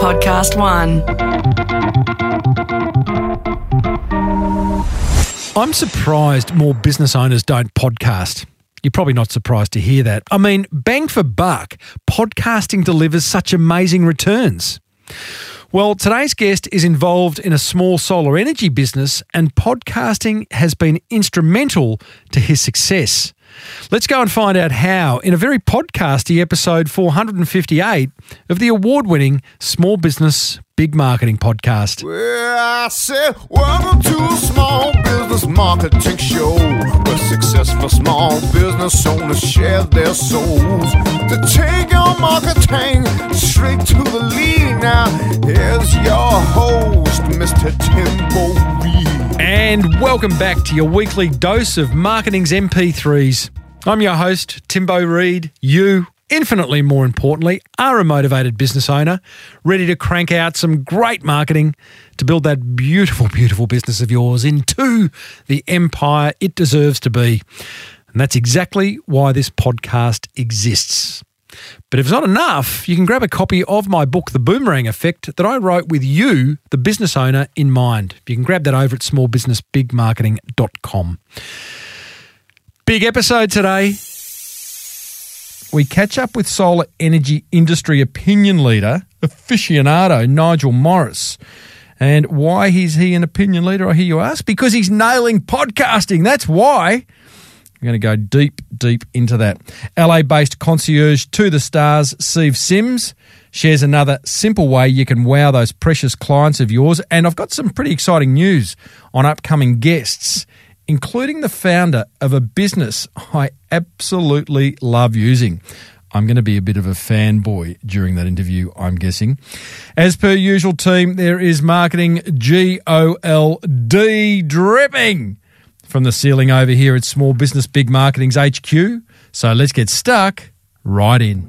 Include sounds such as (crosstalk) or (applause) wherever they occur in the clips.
Podcast One. I'm surprised more business owners don't podcast. You're probably not surprised to hear that. I mean, bang for buck, podcasting delivers such amazing returns. Well, today's guest is involved in a small solar energy business, and podcasting has been instrumental to his success. Let's go and find out how in a very podcasty episode 458 of the award winning Small Business Big Marketing podcast. Well, I said, welcome to a small business marketing show where successful small business owners share their souls to take your marketing straight to the lead. Now, here's your host, Mr. Timbo Reid. And welcome back to your weekly dose of marketing's MP3s. I'm your host, Timbo Reid. You, infinitely more importantly, are a motivated business owner, ready to crank out some great marketing to build that beautiful, beautiful business of yours into the empire it deserves to be. And that's exactly why this podcast exists. But if it's not enough, you can grab a copy of my book, The Boomerang Effect, that I wrote with you, the business owner, in mind. You can grab that over at smallbusinessbigmarketing.com. Big episode today. We catch up with solar energy industry opinion leader, aficionado Nigel Morris. And why is he an opinion leader, I hear you ask? Because he's nailing podcasting. That's why. We're going to go deep, deep into that. LA based concierge to the stars, Steve Sims, shares another simple way you can wow those precious clients of yours. And I've got some pretty exciting news on upcoming guests, including the founder of a business I absolutely love using. I'm going to be a bit of a fanboy during that interview, I'm guessing. As per usual, team, there is marketing G O L D dripping from the ceiling over here at Small Business Big Marketing's HQ. So let's get stuck right in.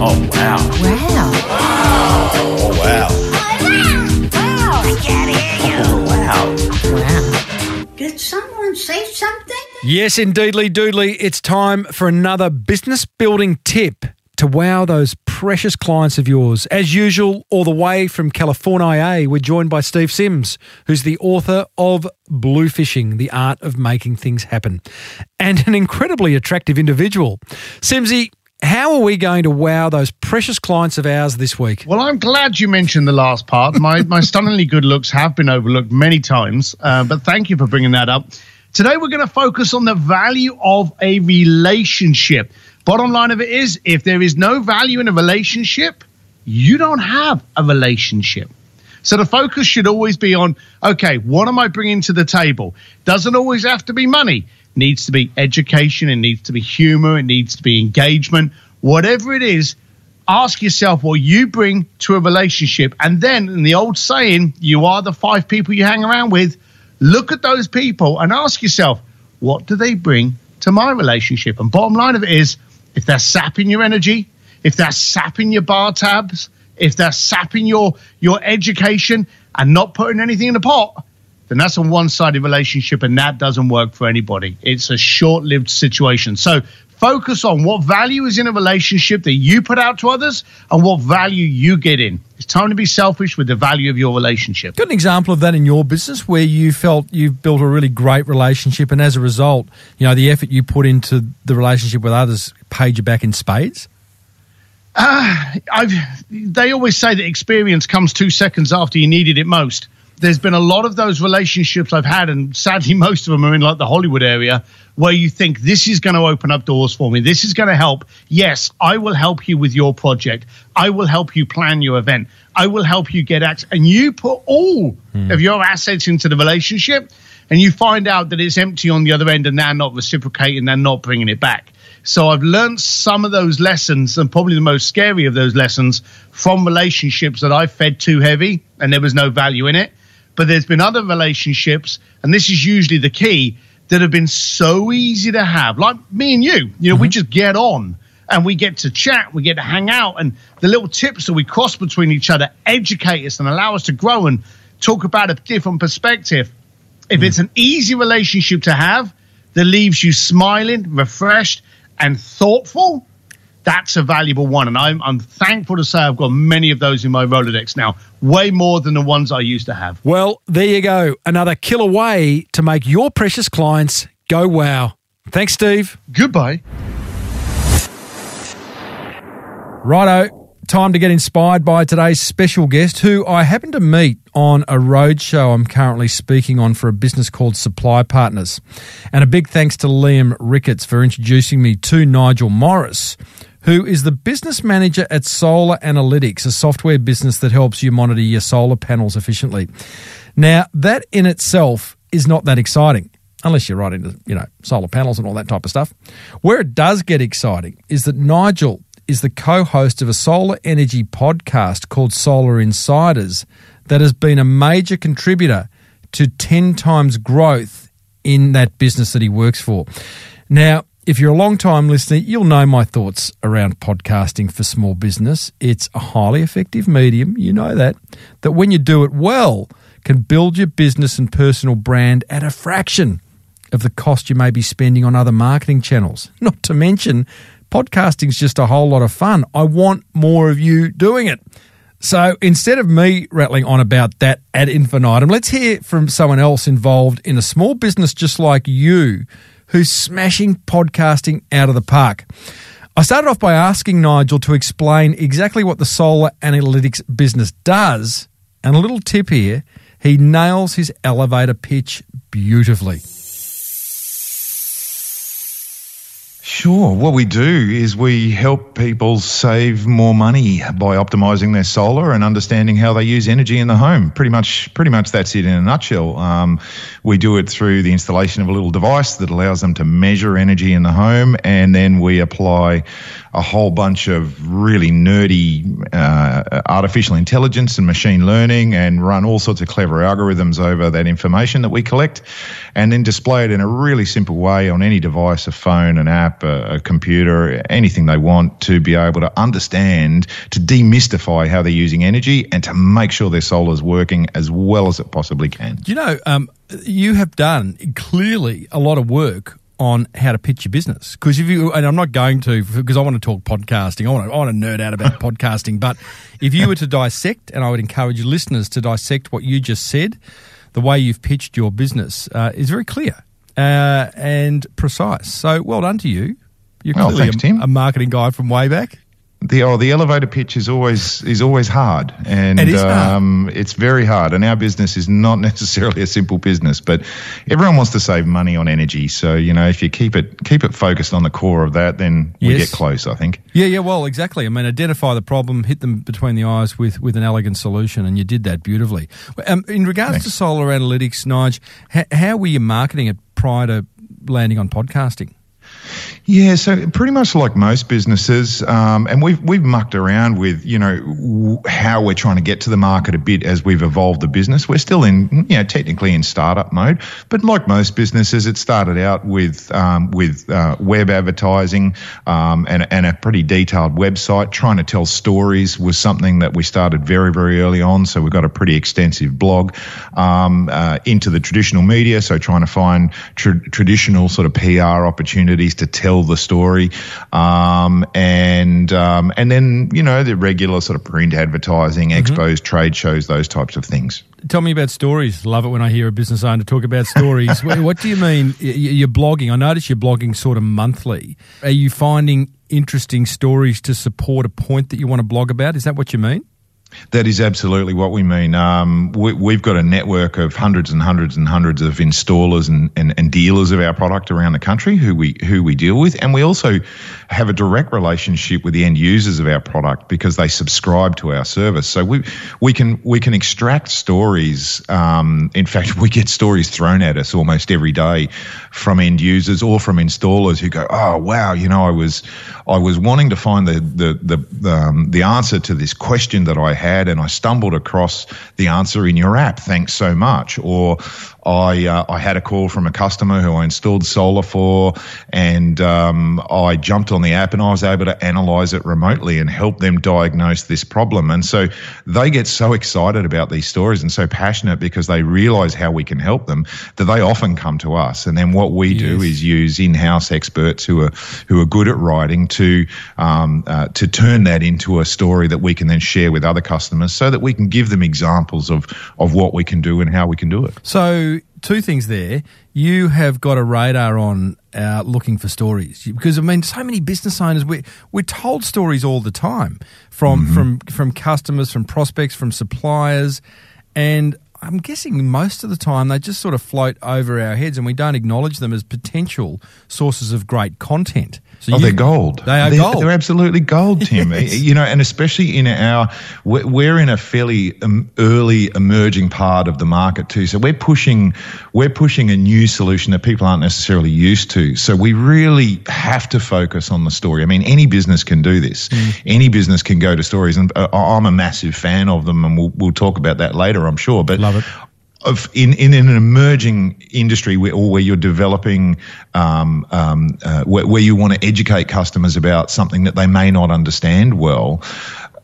Oh, wow. Wow. Wow. Oh, wow. Oh, wow. Wow. I can't hear you. Oh, wow. Wow. Did someone say something? Yes, indeedly, doodly, it's time for another business building tip to wow those precious clients of yours. As usual, all the way from California, we're joined by Steve Sims, who's the author of Bluefishing, The Art of Making Things Happen, and an incredibly attractive individual. Simsy, how are we going to wow those precious clients of ours this week? Well, I'm glad you mentioned the last part. My (laughs) my stunningly good looks have been overlooked many times, uh, but thank you for bringing that up. Today, we're going to focus on the value of a relationship. Bottom line of it is, if there is no value in a relationship, you don't have a relationship. So the focus should always be on, okay, what am I bringing to the table? Doesn't always have to be money. Needs to be education. It needs to be humor. It needs to be engagement. Whatever it is, ask yourself what you bring to a relationship. And then, in the old saying, you are the five people you hang around with, look at those people and ask yourself, what do they bring to my relationship? And bottom line of it is, if they're sapping your energy, if they're sapping your bar tabs, if they're sapping your your education and not putting anything in the pot, then that's a one-sided relationship and that doesn't work for anybody. It's a short-lived situation. So focus on what value is in a relationship that you put out to others and what value you get in. It's time to be selfish with the value of your relationship. Got an example of that in your business where you felt you've built a really great relationship, and as a result, you know the effort you put into the relationship with others paid you back in spades. Uh, I've, they always say that experience comes two seconds after you needed it most. There's been a lot of those relationships I've had, and sadly, (laughs) most of them are in like the Hollywood area, where you think this is going to open up doors for me. This is going to help. Yes, I will help you with your project. I will help you plan your event. I will help you get access. And you put all hmm. of your assets into the relationship, and you find out that it's empty on the other end, and they're not reciprocating, they're not bringing it back. So I've learned some of those lessons, and probably the most scary of those lessons from relationships that I fed too heavy, and there was no value in it. But there's been other relationships, and this is usually the key, that have been so easy to have. Like me and you, you know, we mm-hmm. just get on and we get to chat, we get to hang out, and the little tips that we cross between each other educate us and allow us to grow and talk about a different perspective. If it's mm. an easy relationship to have that leaves you smiling, refreshed, and thoughtful, that's a valuable one. And I'm, I'm thankful to say I've got many of those in my Rolodex now, way more than the ones I used to have. Well, there you go. Another killer way to make your precious clients go wow. Thanks, Steve. Goodbye. Righto. Time to get inspired by today's special guest, who I happen to meet on a roadshow I'm currently speaking on for a business called Supply Partners. And a big thanks to Lliam Rickets for introducing me to Nigel Morris, who is the business manager at Solar Analytics, a software business that helps you monitor your solar panels efficiently. Now, that in itself is not that exciting unless you're right into you know solar panels and all that type of stuff. Where it does get exciting is that Nigel is the co-host of a solar energy podcast called Solar Insiders that has been a major contributor to 10 times growth in that business that he works for. Now, if you're a long time listener, you'll know my thoughts around podcasting for small business. It's a highly effective medium, you know that, that when you do it well, can build your business and personal brand at a fraction of the cost you may be spending on other marketing channels. Not to mention, podcasting's just a whole lot of fun. I want more of you doing it. So instead of me rattling on about that ad infinitum, let's hear from someone else involved in a small business just like you who's smashing podcasting out of the park. I started off by asking Nigel to explain exactly what the solar analytics business does. And a little tip here he nails his elevator pitch beautifully. Sure. What we do is we help people save more money by optimizing their solar and understanding how they use energy in the home. Pretty much, pretty much that's it in a nutshell. Um, we do it through the installation of a little device that allows them to measure energy in the home, and then we apply a whole bunch of really nerdy uh, artificial intelligence and machine learning and run all sorts of clever algorithms over that information that we collect and then display it in a really simple way on any device, a phone, an app, a, a computer, anything they want to be able to understand, to demystify how they're using energy and to make sure their solar is working as well as it possibly can. You know, um, you have done clearly a lot of work on how to pitch your business. Because if you, and I'm not going to, because I want to talk podcasting, I want to, I want to nerd out about (laughs) podcasting. But if you were to dissect, and I would encourage listeners to dissect what you just said, the way you've pitched your business uh, is very clear uh, and precise. So well done to you. You're Oh, thanks, a, Tim. a marketing guy from way back. The oh, the elevator pitch is always is always hard, and It is hard. um, it's very hard. And our business is not (laughs) necessarily a simple business, but everyone wants to save money on energy. So you know, if you keep it keep it focused on the core of that, then we Yes. get close. I think. Yeah, yeah, well, exactly. I mean, identify the problem, hit them between the eyes with, with an elegant solution, and you did that beautifully. Um, in regards Thanks. to solar analytics, Nige, how, how were you marketing it prior to landing on podcasting? Yeah, so pretty much like most businesses, um, and we've we've mucked around with you know w- how we're trying to get to the market a bit as we've evolved the business. We're still in you know technically in startup mode, but like most businesses, it started out with um, with uh, web advertising um, and and a pretty detailed website. Trying to tell stories was something that we started very very early on. So we've got a pretty extensive blog um, uh, into the traditional media. So trying to find tr- traditional sort of PR opportunities to tell the story, um, and um, and then you know the regular sort of print advertising, expos, trade shows, those types of things. Tell me about stories. Love it when I hear a business owner talk about stories. (laughs) what, do you mean? You're blogging. I notice you're blogging sort of monthly. Are you finding interesting stories to support a point that you want to blog about? Is that what you mean? That is absolutely what we mean. Um, we, we've got a network of hundreds and hundreds and hundreds of installers and, and, and dealers of our product around the country who we who we deal with, and we also have a direct relationship with the end users of our product because they subscribe to our service. So we we can we can extract stories. Um, in fact, we get stories thrown at us almost every day from end users or from installers who go, "Oh wow, you know, I was I was wanting to find the the the the, um, the answer to this question that I had, and I stumbled across the answer in your app. Thanks so much." Or I uh, I had a call from a customer who I installed solar for, and um, I jumped on the app and I was able to analyze it remotely and help them diagnose this problem. And so they get so excited about these stories and so passionate because they realize how we can help them that they often come to us. And then what we do is use in-house experts who are who are good at writing to um, uh, to turn that into a story that we can then share with other customers, so that we can give them examples of of what we can do and how we can do it. So, two things there. You have got a radar on uh, looking for stories because I mean, so many business owners we we're told stories all the time from Mm-hmm. from from customers, from prospects, from suppliers, and I'm guessing most of the time they just sort of float over our heads and we don't acknowledge them as potential sources of great content. So Oh, you- they're gold. They are they're, gold. They're absolutely gold, Tim. (laughs) Yes. You know, and especially in our, we're, we're in a fairly um, early emerging part of the market too. So we're pushing, we're pushing a new solution that people aren't necessarily used to. So we really have to focus on the story. I mean, any business can do this. Mm. Any business can go to stories, and uh, I'm a massive fan of them, and we'll we'll talk about that later, I'm sure. But Love it. Of in, in an emerging industry where, or where you're developing, um, um, uh, where, where you want to educate customers about something that they may not understand well,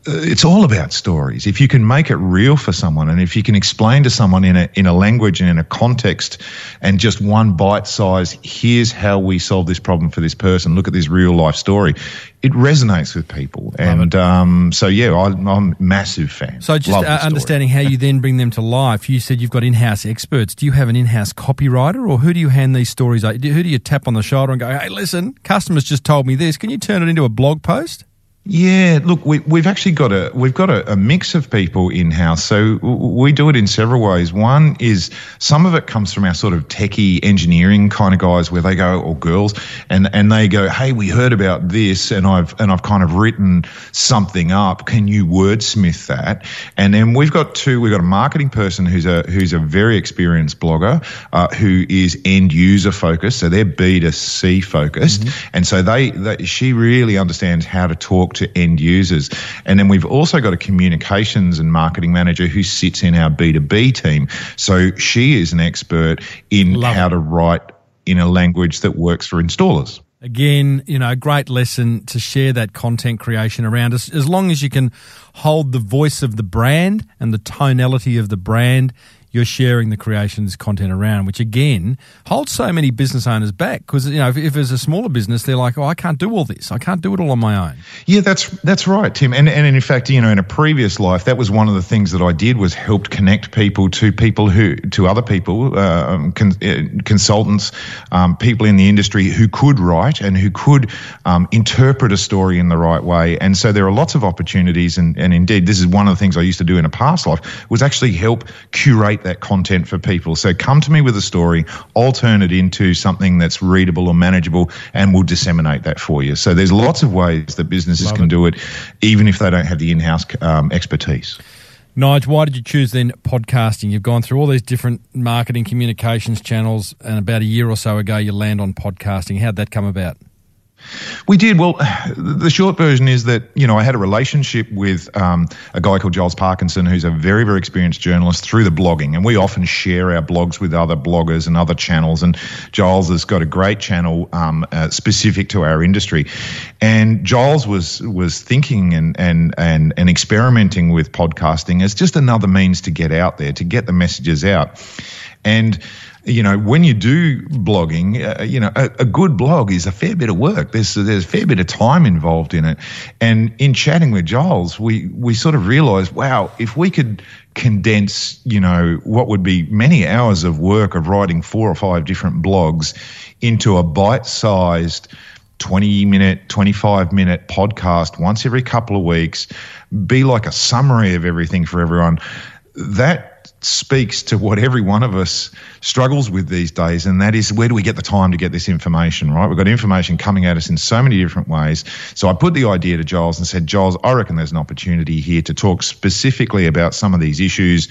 it's all about stories. If you can make it real for someone, and if you can explain to someone in a in a language and in a context, and just one bite size, here's how we solve this problem for this person. Look at this real life story. It resonates with people, and um, so yeah, I, I'm a massive fan. So just uh, understanding how you then bring them to life. You said you've got in-house experts. Do you have an in-house copywriter, or who do you hand these stories? Who do you tap on the shoulder and go, "Hey, listen, customers just told me this. Can you turn it into a blog post?" Yeah, look, we, we've actually got a we've got a, a mix of people in house. So we do it in several ways. One is some of it comes from our sort of techie engineering kind of guys, where they go or girls, and and they go, hey, we heard about this, and I've and I've kind of written something up. Can you wordsmith that? And then we've got two. We've got a marketing person who's a who's a very experienced blogger uh, who is end user focused. So they're B to C focused, and so they, they she really understands how to talk to end users. And then we've also got a communications and marketing manager who sits in our B2B team. So she is an expert in Love how it. to write in a language that works for installers. Again, you know, a great lesson to share that content creation around us. As long as you can hold the voice of the brand and the tonality of the brand, you're sharing the creations content around, which again holds so many business owners back. Because you know, if, if it's a smaller business, they're like, "Oh, I can't do all this. I can't do it all on my own." Yeah, that's that's right, Tim. And and in fact, you know, in a previous life, that was one of the things that I did was helped connect people to people who to other people, uh, um, con, uh, consultants, um, people in the industry who could write and who could um, interpret a story in the right way. And so there are lots of opportunities, and and indeed, this is one of the things I used to do in a past life was actually help curate that content for people. So come to me with a story, I'll turn it into something that's readable or manageable, and we'll disseminate that for you. So there's lots of ways that businesses can do it, even if they don't have the in-house um, expertise. Nige, why did you choose then podcasting? You've gone through all these different marketing communications channels, and about a year or so ago, you land on podcasting. How'd that come about? We did. Well, (sighs) the short version is that, you know, I had a relationship with um, a guy called Giles Parkinson, who's a very, very experienced journalist through the blogging. And we often share our blogs with other bloggers and other channels. And Giles has got a great channel um, uh, specific to our industry. And Giles was was thinking and, and, and, and experimenting with podcasting as just another means to get out there, to get the messages out. And you know, when you do blogging, uh, you know, a, a good blog is a fair bit of work. There's there's a fair bit of time involved in it. And in chatting with Giles, we we sort of realised, wow, if we could condense, you know, what would be many hours of work of writing four or five different blogs into a bite-sized 20 minute, 25 minute podcast once every couple of weeks, be like a summary of everything for everyone. That speaks to what every one of us struggles with these days, and that is where do we get the time to get this information, right? We've got information coming at us in so many different ways. So I put the idea to Giles and said, Giles, I reckon there's an opportunity here to talk specifically about some of these issues.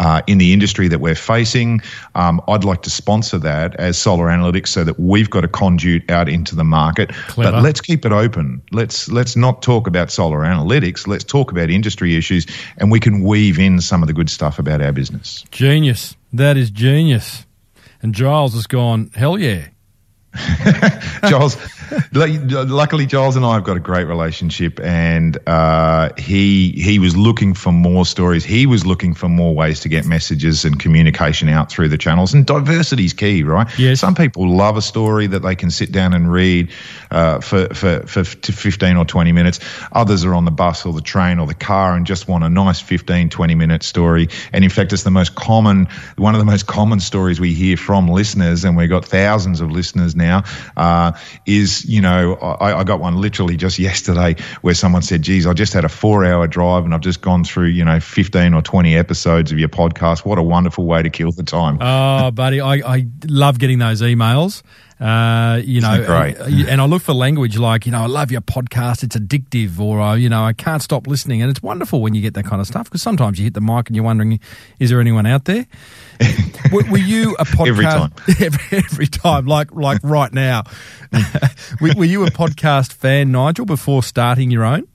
Uh, in the industry that we're facing, um, I'd like to sponsor that as Solar Analytics, so that we've got a conduit out into the market. Clever. But let's keep it open. Let's let's not talk about solar analytics. Let's talk about industry issues, and we can weave in some of the good stuff about our business. Genius. That is genius. And Giles has gone, hell yeah. (laughs) Giles, luckily, Giles and I have got a great relationship, and uh, he he was looking for more stories. He was looking for more ways to get messages and communication out through the channels. And diversity is key, right? Yes. Some people love a story that they can sit down and read uh, for, for for fifteen or twenty minutes. Others are on the bus or the train or the car and just want a nice 15, 20 minute story. And in fact, it's the most common, one of the most common stories we hear from listeners, and we've got thousands of listeners now. Uh, is you know I, I, got one literally just yesterday where someone said, "Geez, I just had a four-hour drive and I've just gone through you know fifteen or twenty episodes of your podcast. What a wonderful way to kill the time." Oh, (laughs) buddy, I, I love getting those emails. Uh, you know, great. And, and, I look for language like, you know, I love your podcast. It's addictive, or uh, you know, I can't stop listening. And it's wonderful when you get that kind of stuff because sometimes you hit the mic and you're wondering, is there anyone out there? (laughs) were, were, you a podcast every time? (laughs) every, every time, like like right now. (laughs) were, were you a podcast fan, Nigel, before starting your own?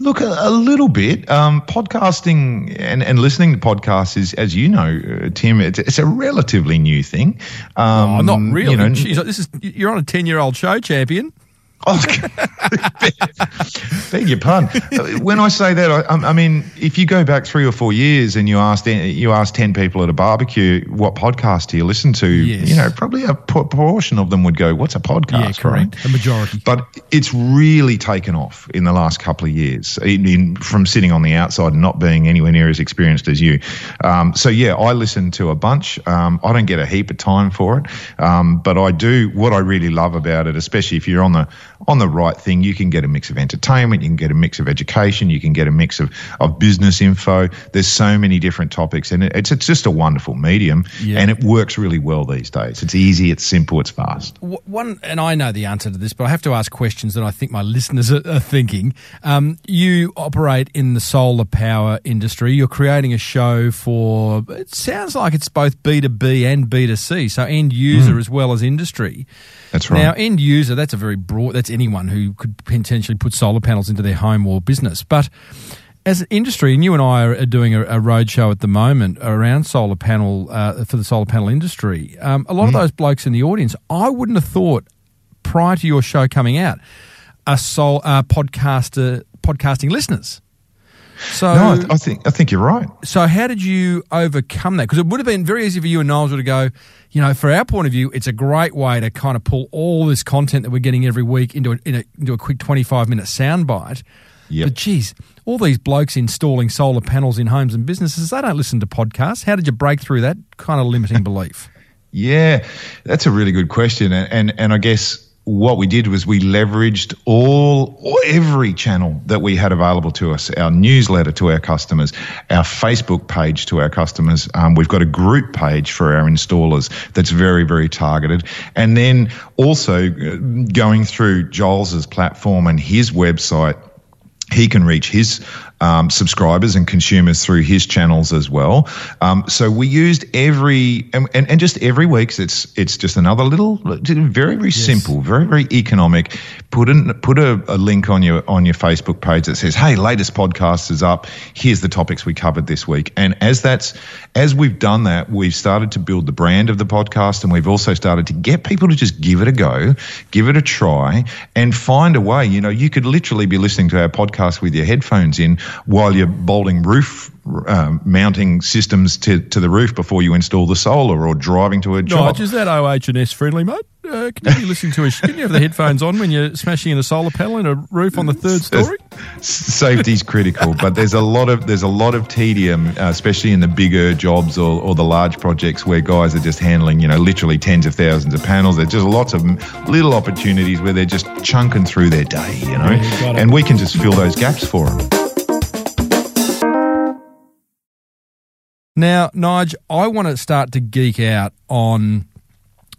Look, a, a little bit. Um, podcasting and, and listening to podcasts is, as you know, uh, Tim, it's, it's, a relatively new thing. Um, oh, not really. You know, Jeez, this is you're on a ten year old show, champion. Oh, (laughs) beg your pardon. When I say that, I, I, mean if you go back three or four years and you asked you asked ten people at a barbecue what podcast do you listen to, yes. you know probably a proportion of them would go, "What's a podcast?" Yeah, correct. Right? A majority. But it's really taken off in the last couple of years, in, in, from sitting on the outside and not being anywhere near as experienced as you. Um, so yeah, I listen to a bunch. Um, I don't get a heap of time for it, um, but I do. What I really love about it, especially if you're on the on the right thing, you can get a mix of entertainment, you can get a mix of education, you can get a mix of, of business info. There's so many different topics, and it's it's just a wonderful medium, yeah. and it works really well these days. It's easy, it's simple, it's fast. One, and I know the answer to this, but I have to ask questions that I think my listeners are, are thinking. Um, you operate in the solar power industry. You're creating a show for. It sounds like it's both B two B and B two C, so end user mm. as well as industry. That's right. Now, end user, that's a very broad, that's anyone who could potentially put solar panels into their home or business. But as an industry, and you and I are doing a, a roadshow at the moment around solar panel uh, for the solar panel industry. Um, a lot mm. of those blokes in the audience, I wouldn't have thought prior to your show coming out, are sol- uh, podcaster podcasting listeners. So no, I, I, think I think you're right. So how did you overcome that? Because it would have been very easy for you and Niles to go. You know, for our point of view, it's a great way to kind of pull all this content that we're getting every week into a, in a, into a quick 25 minute soundbite. Yep. But geez, all these blokes installing solar panels in homes and businesses, they don't listen to podcasts. How did you break through that kind of limiting belief? (laughs) Yeah, that's a really good question, and and, and I guess what we did was we leveraged all every channel that we had available to us our newsletter to our customers our facebook page to our customers. Um, we've got a group page for our installers that's very very targeted. And then also uh, going through Giles's platform and his website he can reach his um, subscribers and consumers through his channels as well. Um, so we used every and, and, and, just every week. It's it's just another little, very very yes. simple, very very economic. Put in put a, a, link on your on your Facebook page that says, "Hey, latest podcast is up. Here's the topics we covered this week." And as that's as we've done that, we've started to build the brand of the podcast, and we've also started to get people to just give it a go, give it a try, and find a way. You know, you could literally be listening to our podcast with your headphones in while you're bolting roof um, mounting systems to, to the roof before you install the solar or driving to a job. Nige, is that OH&S friendly, mate? Uh, can you be listening to a? Can you have the headphones on when you're smashing in a solar panel in a roof on the third story? Safety's critical, but there's a lot of there's a lot of tedium, uh, especially in the bigger jobs or, or the large projects where guys are just handling, you know, literally tens of thousands of panels. There's just lots of little opportunities where they're just chunking through their day, you know, yeah, and we can just fill those gaps for them. Now, Nige, I want to start to geek out on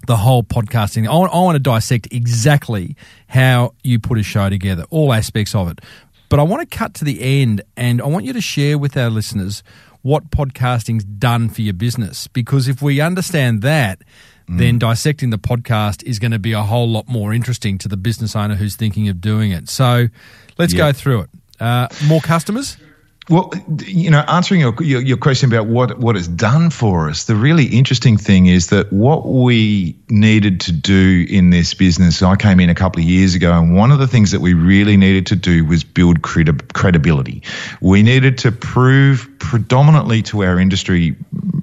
the whole podcasting. I want, I want to dissect exactly how you put a show together, all aspects of it. But I want to cut to the end and I want you to share with our listeners what podcasting's done for your business. Because if we understand that, mm. then dissecting the podcast is going to be a whole lot more interesting to the business owner who's thinking of doing it. So let's go through it. Uh, more customers? Well, you know, answering your, your, your question about what what it's done for us, the really interesting thing is that what we needed to do in this business. I came in a couple of years ago, and one of the things that we really needed to do was build credi- credibility. We needed to prove predominantly to our industry,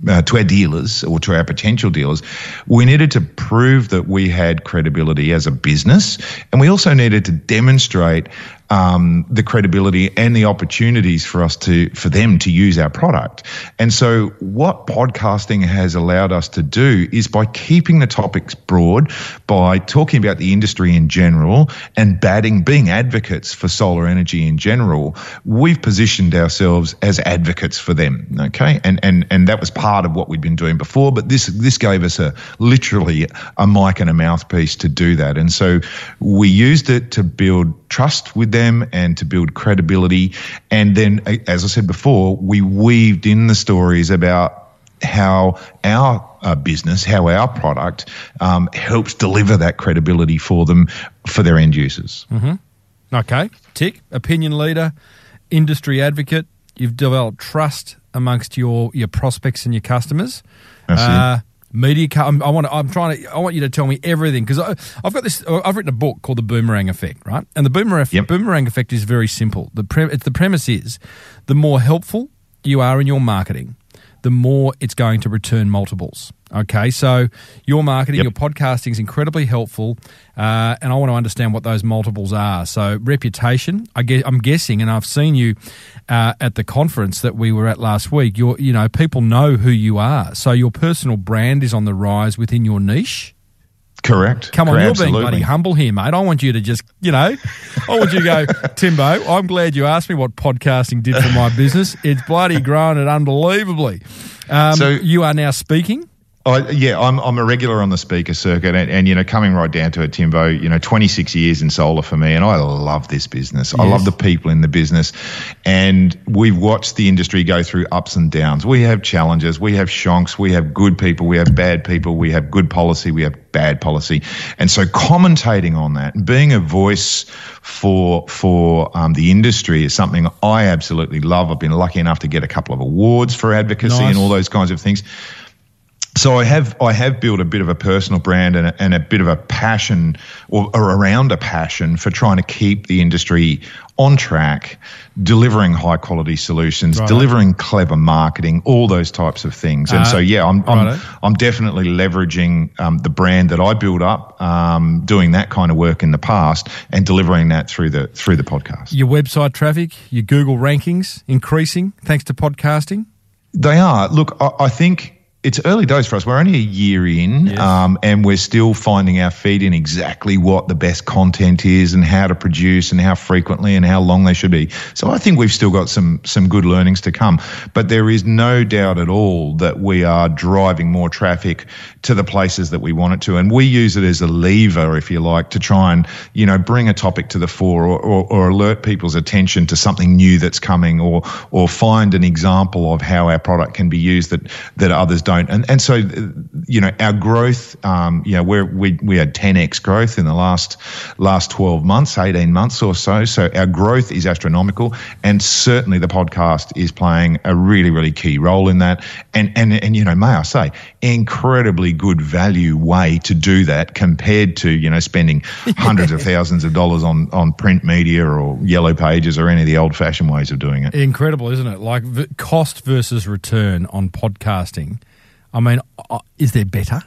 uh, to our dealers or to our potential dealers, we needed to prove that we had credibility as a business, and we also needed to demonstrate um, the credibility and the opportunities for us to for them to use our product. And so, what podcasting has allowed us to do is by keeping the topics broad, by talking about the industry in general, and batting being advocates for solar energy in general, we've positioned ourselves as advocates for them. Okay, and and and that was part of what we'd been doing before, but this this gave us a literally a mic and a mouthpiece to do that. And so we used it to build trust with them and to build credibility. And then, as I said before, we weaved in the stories about how our uh, business, how our product um, helps deliver that credibility for them, for their end users. Mm-hmm. Okay. Tick, opinion leader, industry advocate. You've developed trust amongst your, your prospects and your customers. Uh, media. I'm, I want. To, I'm trying to. I want you to tell me everything because I've got this. I've written a book called The Boomerang Effect, right? And the boomerang yep. boomerang effect is very simple. The pre, the premise is the more helpful you are in your marketing, the more it's going to return multiples. Okay, so your marketing, yep. your podcasting is incredibly helpful, uh, and I want to understand what those multiples are. So reputation, I guess, I'm guessing, and I've seen you uh, at the conference that we were at last week. You're, you know, people know who you are, so your personal brand is on the rise within your niche. Correct. Come on, Correct, you're absolutely. being bloody humble here, mate. I want you to just, you know, I want you to go, (laughs) Timbo. I'm glad you asked me what podcasting did for my business. It's bloody grown it unbelievably. Um, so you are now speaking. I, yeah, I'm, I'm a regular on the speaker circuit, and, and, you know, coming right down to it, Timbo, you know, 26 years in solar for me, and I love this business. Yes. I love the people in the business, and we've watched the industry go through ups and downs. We have challenges, we have shonks, we have good people, we have bad people, we have good policy, we have bad policy, and so commentating on that being a voice for for um, the industry is something I absolutely love. I've been lucky enough to get a couple of awards for advocacy nice. and all those kinds of things so I have I have built a bit of a personal brand and a, and a bit of a passion or, or, around a passion for trying to keep the industry on track, delivering high quality solutions, right. delivering clever marketing, all those types of things. And uh, so yeah, I'm I'm, I'm definitely leveraging um, the brand that I built up, um, doing that kind of work in the past, and delivering that through the through the podcast. Your website traffic, your Google rankings increasing thanks to podcasting. They are. Look, I, I think it's early days for us. We're only a year in, um, and we're still finding our feet in exactly what the best content is and how to produce and how frequently and how long they should be. So I think we've still got some some good learnings to come. But there is no doubt at all that we are driving more traffic to the places that we want it to, and we use it as a lever, if you like, to try and you know bring a topic to the fore or, or, or alert people's attention to something new that's coming, or or find an example of how our product can be used that that others don't don't. And and so you know our growth, um, you know, we we we had 10x growth in the last last 12 months, 18 months or so. So our growth is astronomical, and certainly the podcast is playing a really really key role in that. And and and you know, may I say, incredibly good value way to do that compared to you know spending (laughs) hundreds of thousands of dollars on on print media or yellow pages or any of the old fashioned ways of doing it. Incredible, isn't it? Like cost versus return on podcasting I mean, uh, is there better?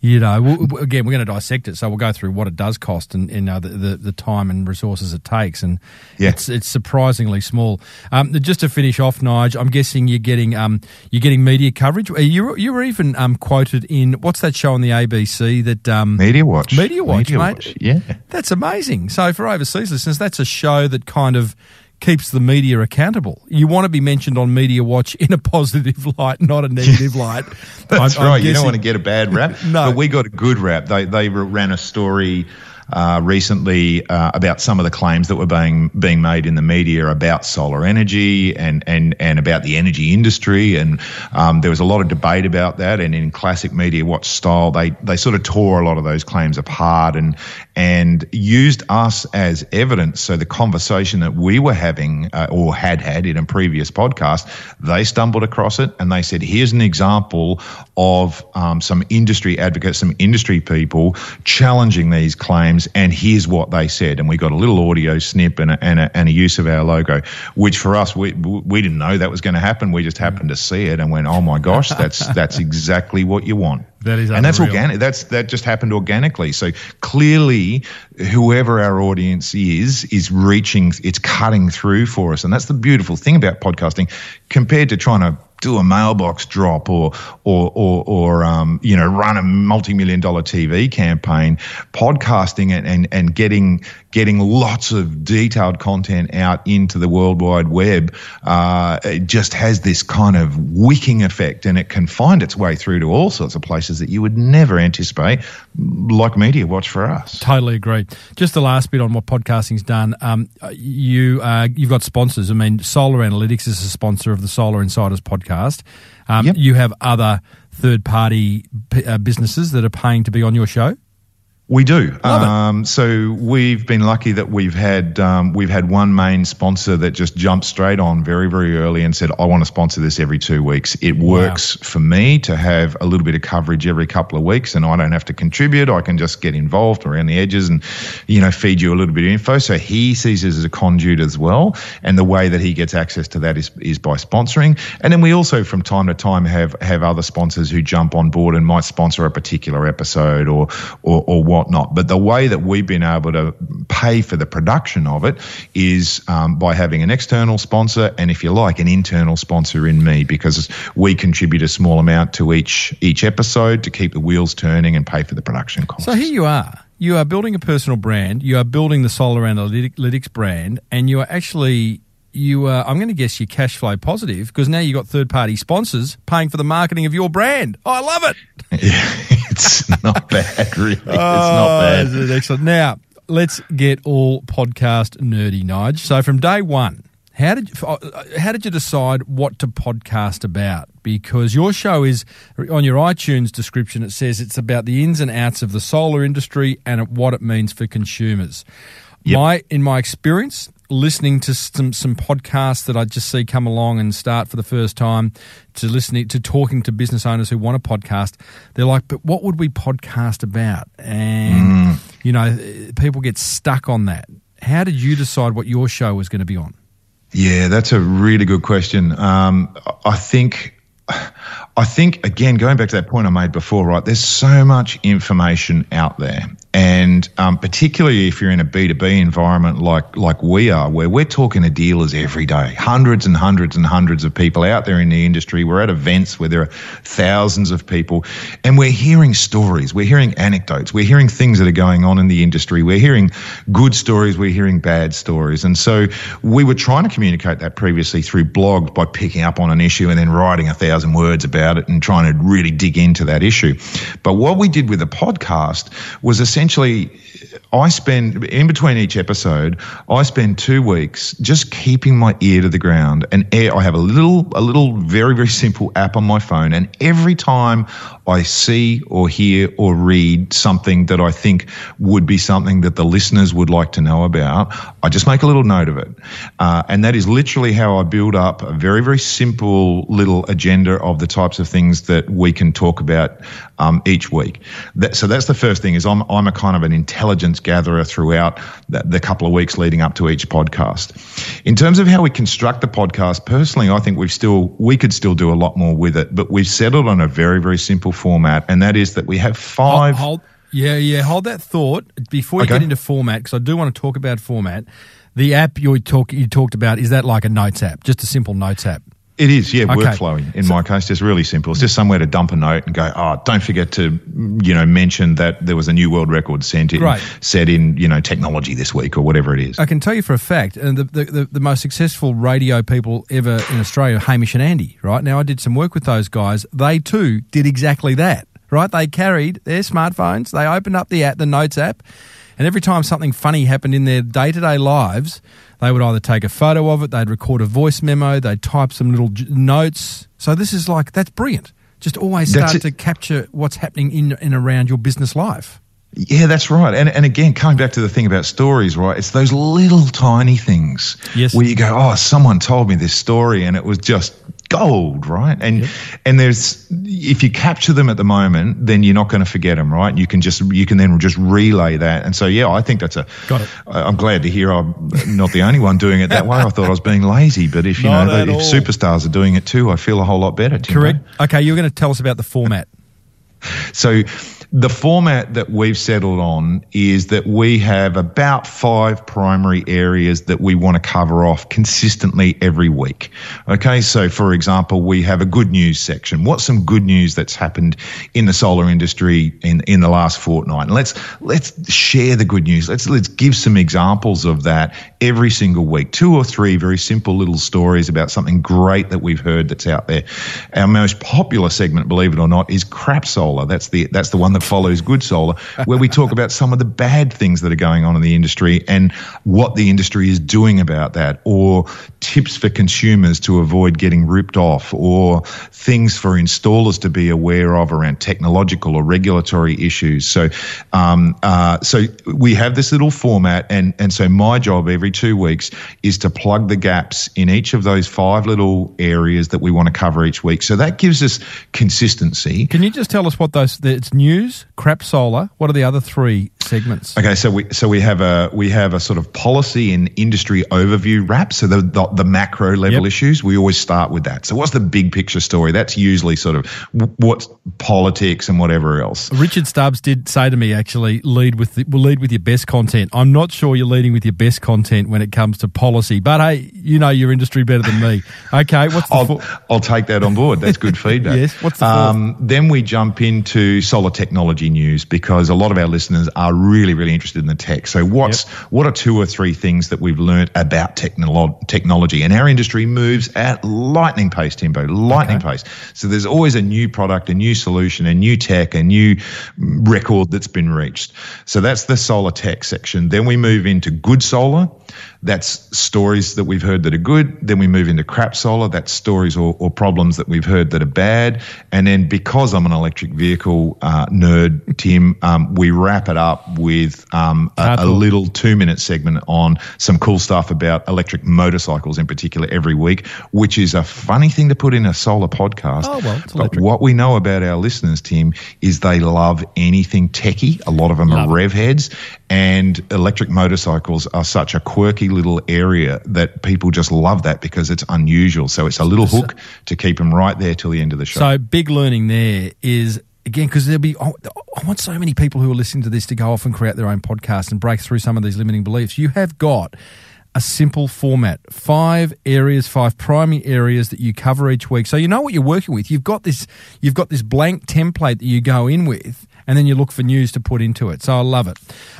You know, we'll, again, we're going to dissect it, so we'll go through what it does cost and, you know the, the, the time and resources it takes, and yeah. it's it's surprisingly small. Um, just to finish off, Nige, I'm guessing you're getting um, you're getting media coverage. You you were even um, quoted in what's that show on the ABC that um, Media Watch, Media Watch, Media mate. Watch. Yeah, that's amazing. So for overseas listeners, that's a show that kind of keeps the media accountable. You want to be mentioned on Media Watch in a positive light, not a negative (laughs) light. That's I'm, right. I'm you don't want to get a bad rap. (laughs) no, but we got a good rap. They they ran a story uh, recently uh, about some of the claims that were being being made in the media about solar energy and and and about the energy industry, and um, there was a lot of debate about that. And in classic media watch style, they they sort of tore a lot of those claims apart and and used us as evidence. So the conversation that we were having uh, or had had in a previous podcast, they stumbled across it and they said, "Here's an example of um, some industry advocates, some industry people challenging these claims, and here's what they said." And we got a little audio snip and a, and a, and a use of our logo, which for us we we didn't know that was going to happen. We just happened to see it and went, "Oh my gosh, that's (laughs) that's exactly what you want." That is and that's organic. That's that just happened organically. So clearly, whoever our audience is is reaching. It's cutting through for us, and that's the beautiful thing about podcasting, compared to trying to do a mailbox drop or or or, or um, you know run a multi-million dollar TV campaign. Podcasting and, and and getting getting lots of detailed content out into the world wide web uh, it just has this kind of wicking effect, and it can find its way through to all sorts of places that you would never anticipate, like Media Watch for us. Totally agree. Just the last bit on what podcasting's done. Um, you uh, you've got sponsors. I mean, Solar Analytics is a sponsor of the Solar Insiders podcast. Um, Yep. You have other third party p- uh, businesses that are paying to be on your show. We do. Love it. Um, so we've been lucky that we've had um, we've had one main sponsor that just jumped straight on very very early and said, "I want to sponsor this every two weeks." It works for me to have a little bit of coverage every couple of weeks, and I don't have to contribute. I can just get involved around the edges and you know feed you a little bit of info. So he sees it as a conduit as well, and the way that he gets access to that is is by sponsoring. And then we also from time to time have have other sponsors who jump on board and might sponsor a particular episode or or, or whatnot. But the way that we've been able to pay for the production of it is um, by having an external sponsor and, if you like, an internal sponsor in me because we contribute a small amount to each each episode to keep the wheels turning and pay for the production costs. So here you are. You are building a personal brand. You are building the Solar Analytics brand, and you are actually you are. I'm going to guess you're cash flow positive because now you've got third party sponsors paying for the marketing of your brand. Oh, I love it. (laughs) Yeah, it's not (laughs) bad, really. It's Oh, not bad. this is excellent. Now, let's get all podcast nerdy, Nige. So, from day one, how did you, uh, how did you decide what to podcast about? Because your show is on your iTunes description. It says it's about the ins and outs of the solar industry and what it means for consumers. Yep. My in my experience, listening to some some podcasts that I just see come along and start for the first time, to listening to talking to business owners who want a podcast, they're like, "But what would we podcast about?" And you know, people get stuck on that. How did you decide what your show was going to be on? Yeah, that's a really good question. Um, I think, I think again, going back to that point I made before, right? There's so much information out there, and um, particularly if you're in a B2B environment like like we are, where we're talking to dealers every day, hundreds and hundreds and hundreds of people out there in the industry. We're at events where there are thousands of people, and we're hearing stories, we're hearing anecdotes, we're hearing things that are going on in the industry, we're hearing good stories, we're hearing bad stories, and so we were trying to communicate that previously through blogs by picking up on an issue and then writing a thousand words about it and trying to really dig into that issue. But what we did with the podcast was essentially I spend in between each episode, I spend two weeks just keeping my ear to the ground. And I have a little, a little, very, very simple app on my phone, and every time I see or hear or read something that I think would be something that the listeners would like to know about, I just make a little note of it. Uh, and that is literally how I build up a very, very simple little agenda of the types of things that we can talk about um, each week. That, so that's the first thing is I'm, I'm a kind of an intelligence gatherer throughout the, the couple of weeks leading up to each podcast. In terms of how we construct the podcast, personally, I think we've still, we could still do a lot more with it, but we've settled on a very, very simple format. And that is that we have five. Hold, hold- yeah, yeah. Hold that thought before you Okay. get into format, because I do want to talk about format. The app you talk you talked about is that like a notes app, just a simple notes app. It is, yeah, Okay. workflowing in my case, just really simple. It's just somewhere to dump a note and go, oh, don't forget to, you know, mention that there was a new world record sent in, Great. set in, you know, technology this week or whatever it is. I can tell you for a fact, and the, the, the, the most successful radio people ever in Australia, Hamish and Andy, right? Now, I did some work with those guys. They too did exactly that, right? They carried their smartphones, they opened up the app, the Notes app, And every time something funny happened in their day to day lives, they would either take a photo of it, they'd record a voice memo, they'd type some little j- notes. So this is like, that's brilliant. Just always start to capture what's happening in and around your business life. Yeah, that's right. And and again, coming back to the thing about stories, right? It's those little tiny things Yes. where you go, oh, someone told me this story, and it was just gold, right? And and there's if you capture them at the moment, then you're not going to forget them, right? You can just you can then just relay that. And so yeah, I think that's a. Got it. I'm glad to hear I'm not the only one doing it that way. I thought I was being lazy, but if you Not know if all. superstars are doing it too, I feel a whole lot better. Correct. Okay, you're going to tell us about the format. (laughs) So the format that we've settled on is that we have about five primary areas that we want to cover off consistently every week. Okay, so for example, we have a good news section. What's some good news that's happened in the solar industry in, in the last fortnight? And let's let's share the good news. Let's let's give some examples of that every single week. Two or three very simple little stories about something great that we've heard that's out there. Our most popular segment, believe it or not, is crap solar. That's the that's the one that follows good solar, where we talk about some of the bad things that are going on in the industry and what the industry is doing about that, or tips for consumers to avoid getting ripped off, or things for installers to be aware of around technological or regulatory issues. So, um, uh, so we have this little format, and and so my job every two weeks is to plug the gaps in each of those five little areas that we want to cover each week. So that gives us consistency. Can you just tell us what those? It's news, crap solar. What are the other three segments? Okay, so we so we have a we have a sort of policy and industry overview wrap. So the the, the macro level Yep. issues, we always start with that. So what's the big picture story? That's usually sort of what's politics and whatever else. Richard Stubbs did say to me, actually, lead with the, well, lead with your best content. I'm not sure you're leading with your best content when it comes to policy, but hey, you know your industry better than me. Okay, what's the I'll, fo- I'll take that on board. That's good (laughs) feedback. Yes, what's the um, Then we jump into solar technology news because a lot of our listeners are really, really interested in the tech. So what's what are two or three things that we've learnt about technolo- technology? And our industry moves at lightning pace, Timbo, lightning pace. So there's always a new product, a new solution, a new tech, a new record that's been reached. So that's the solar tech section. Then we move into good solar. That's stories that we've heard that are good. Then we move into crap solar. That's stories or, or problems that we've heard that are bad. And then because I'm an electric vehicle uh, nerd, Tim, um, we wrap it up with um, a, a little two minute segment on some cool stuff about electric motorcycles in particular every week, which is a funny thing to put in a solar podcast. Oh, well, but electric. what we know about our listeners, Tim, is they love anything techie. A lot of them Love are rev heads, and electric motorcycles are such a quirky little area that people just love that because it's unusual. So it's a little hook to keep them right there till the end of the show. So big learning there is again because there'll be. I I want so many people who are listening to this to go off and create their own podcast and break through some of these limiting beliefs. You have got a simple format, five areas, five primary areas that you cover each week. So you know what you're working with. You've got this. You've got this blank template that you go in with. And then you look for news to put into it. So I love it.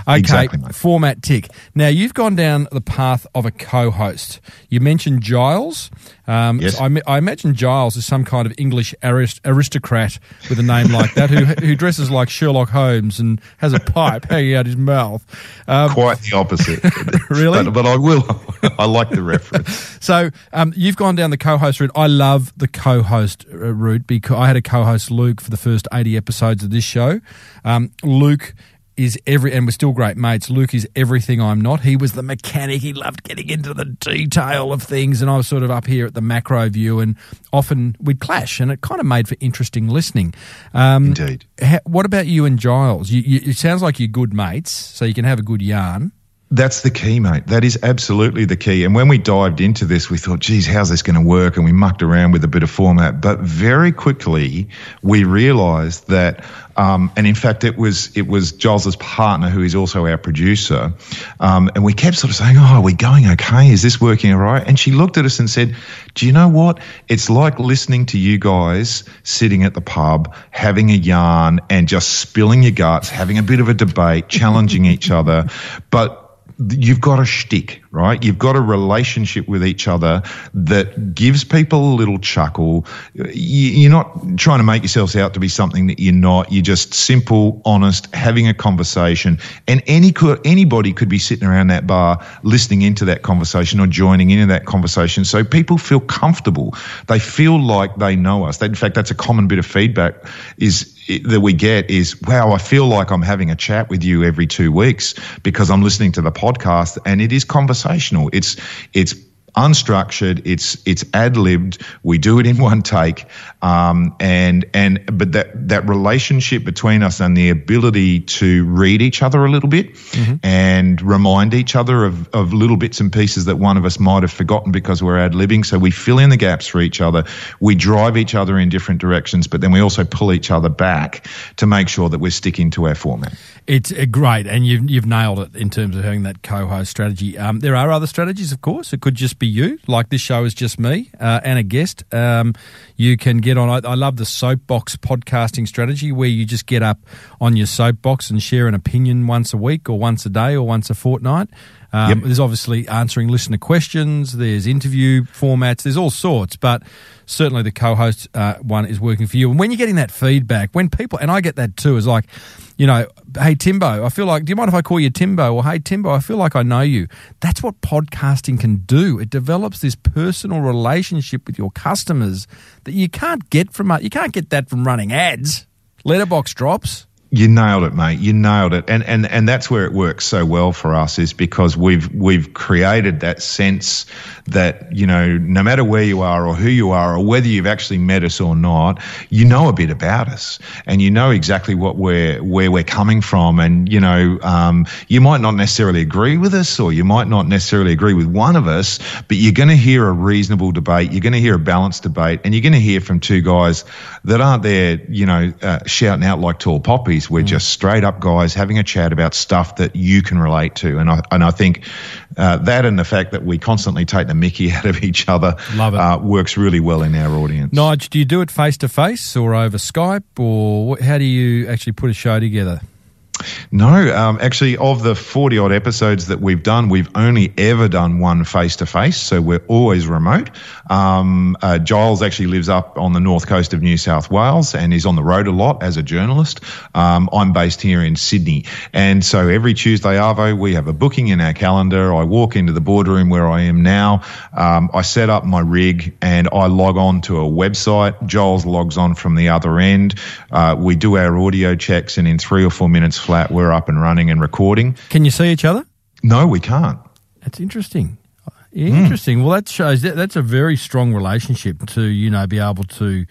Okay, Exactly, format tick. Now you've gone down the path of a co-host. You mentioned Giles. Um, Yes. I, I imagine Giles is some kind of English arist- aristocrat with a name like that, who (laughs) who dresses like Sherlock Holmes and has a pipe hanging out his mouth. Um, Quite the opposite. (laughs) Really? But, but I will. (laughs) I like the reference. so um, you've gone down the co-host route. I love the co-host uh, route because I had a co-host Luke for the first eighty episodes of this show. Um, Luke is every and we're still great mates. Luke is everything I'm not. He was the mechanic. He loved getting into the detail of things, and I was sort of up here at the macro view, and often we'd clash, and it kind of made for interesting listening. Um, Indeed. ha- what about you and Giles? You, you, it sounds like you're good mates, so you can have a good yarn. That's the key, mate. That is absolutely the key. And when we dived into this, we thought, geez, how's this going to work? And we mucked around with a bit of format. But very quickly, we realized that, um, and in fact, it was, it was Giles's partner, who is also our producer. Um, and we kept sort of saying, oh, are we going okay? Is this working all right? And she looked at us and said, do you know what? It's like listening to you guys sitting at the pub, having a yarn and just spilling your guts, having a bit of a debate, challenging each other. But you've got a shtick, right? You've got a relationship with each other that gives people a little chuckle. You're not trying to make yourselves out to be something that you're not. You're just simple, honest, having a conversation. And any could, anybody could be sitting around that bar listening into that conversation or joining into that conversation. So people feel comfortable. They feel like they know us. In fact, that's a common bit of feedback is that we get is, wow, I feel like I'm having a chat with you every two weeks because I'm listening to the podcast and it is conversational. It's, it's, unstructured. It's it's ad libbed. We do it in one take, um, and and but that that relationship between us and the ability to read each other a little bit mm-hmm. and remind each other of of little bits and pieces that one of us might have forgotten because we're ad libbing. So we fill in the gaps for each other. We drive each other in different directions, but then we also pull each other back to make sure that we're sticking to our format. It's uh, great, and you've you've nailed it in terms of having that co-host strategy. Um, there are other strategies, of course. It could just be you, like this show is just me uh, and a guest. Um, you can get on. I, I, love the soapbox podcasting strategy, where you just get up on your soapbox and share an opinion once a week, or once a day, or once a fortnight. Um, yep. There's obviously answering listener questions. There's interview formats. There's all sorts, but certainly the co-host uh, one is working for you. And when you're getting that feedback, when people and I get that too, is like, you know, hey Timbo, I feel like. Do you mind if I call you Timbo? Or hey Timbo, I feel like I know you. That's what podcasting can do. It develops this personal relationship with your customers that you can't get from uh, you can't get that from running ads. Letterbox drops. You nailed it, mate. You nailed it, and and and that's where it works so well for us is because we've we've created that sense that you know no matter where you are or who you are or whether you've actually met us or not, you know a bit about us and you know exactly what we're where we're coming from, and you know um, you might not necessarily agree with us or you might not necessarily agree with one of us, but you're going to hear a reasonable debate, you're going to hear a balanced debate, and you're going to hear from two guys that aren't there, you know, uh, shouting out like tall poppies we're mm. just straight up guys having a chat about stuff that you can relate to. And I, and I think uh, that and the fact that we constantly take the mickey (laughs) out of each other uh, works really well in our audience. Nige, do you do it face to face or over Skype or how do you actually put a show together? No, um, actually, of the 40 odd episodes that we've done, we've only ever done one face to face. So we're always remote. Um, uh, Giles actually lives up on the north coast of New South Wales and is on the road a lot as a journalist. Um, I'm based here in Sydney. And so every Tuesday, Arvo, we have a booking in our calendar. I walk into the boardroom where I am now. Um, I set up my rig and I log on to a website. Giles logs on from the other end. Uh, we do our audio checks and in three or four minutes flat, we're up and running and recording. Can you see each other? No, we can't. That's interesting. Interesting. Mm. Well, that shows that that's a very strong relationship to you know be able to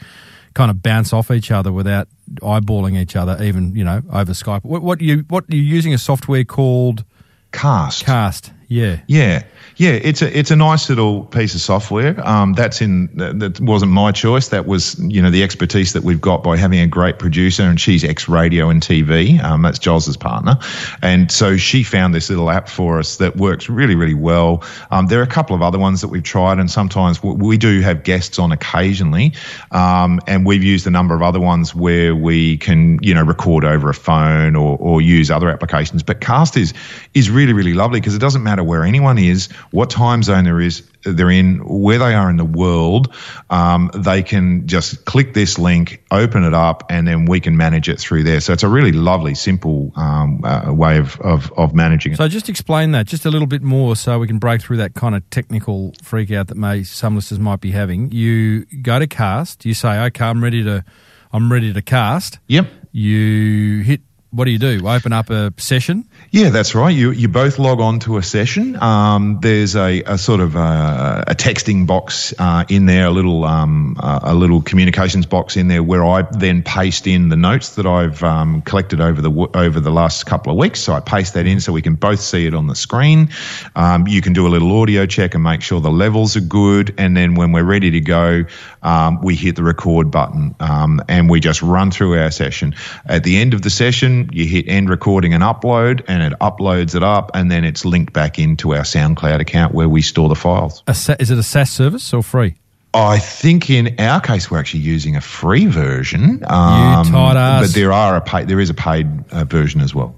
kind of bounce off each other without eyeballing each other, even you know over Skype. What, what you what are using a software called Cast? Cast. Yeah. Yeah. Yeah, it's a it's a nice little piece of software. Um, that's in that wasn't my choice. That was you know the expertise that we've got by having a great producer, and she's ex radio and TV. Um, that's Giles's partner, and so she found this little app for us that works really really well. Um, there are a couple of other ones that we've tried, and sometimes we do have guests on occasionally, um, and we've used a number of other ones where we can you know record over a phone or or use other applications. But Cast is is really really lovely because it doesn't matter where anyone is what time zone there is they're in, where they are in the world, um, they can just click this link, open it up, and then we can manage it through there. So it's a really lovely, simple um, uh, way of, of, of managing it. So just explain that just a little bit more so we can break through that kind of technical freak out that may some listeners might be having. You go to cast, you say, okay, I'm ready to, I'm ready to cast. Yep. You hit what do you do? Open up a session? Yeah, that's right. You you both log on to a session. Um, there's a, a sort of a, a texting box uh, in there, a little um, a little communications box in there where I then paste in the notes that I've um, collected over the over the last couple of weeks. So I paste that in so we can both see it on the screen. Um, you can do a little audio check and make sure the levels are good, and then when we're ready to go, um, we hit the record button um, and we just run through our session. At the end of the session you hit end recording and upload, and it uploads it up, and then it's linked back into our SoundCloud account where we store the files. is it a SaaS service or free? I think in our case we're actually using a free version. Um, you taught us, but there are a paid, there is a paid uh, version as well.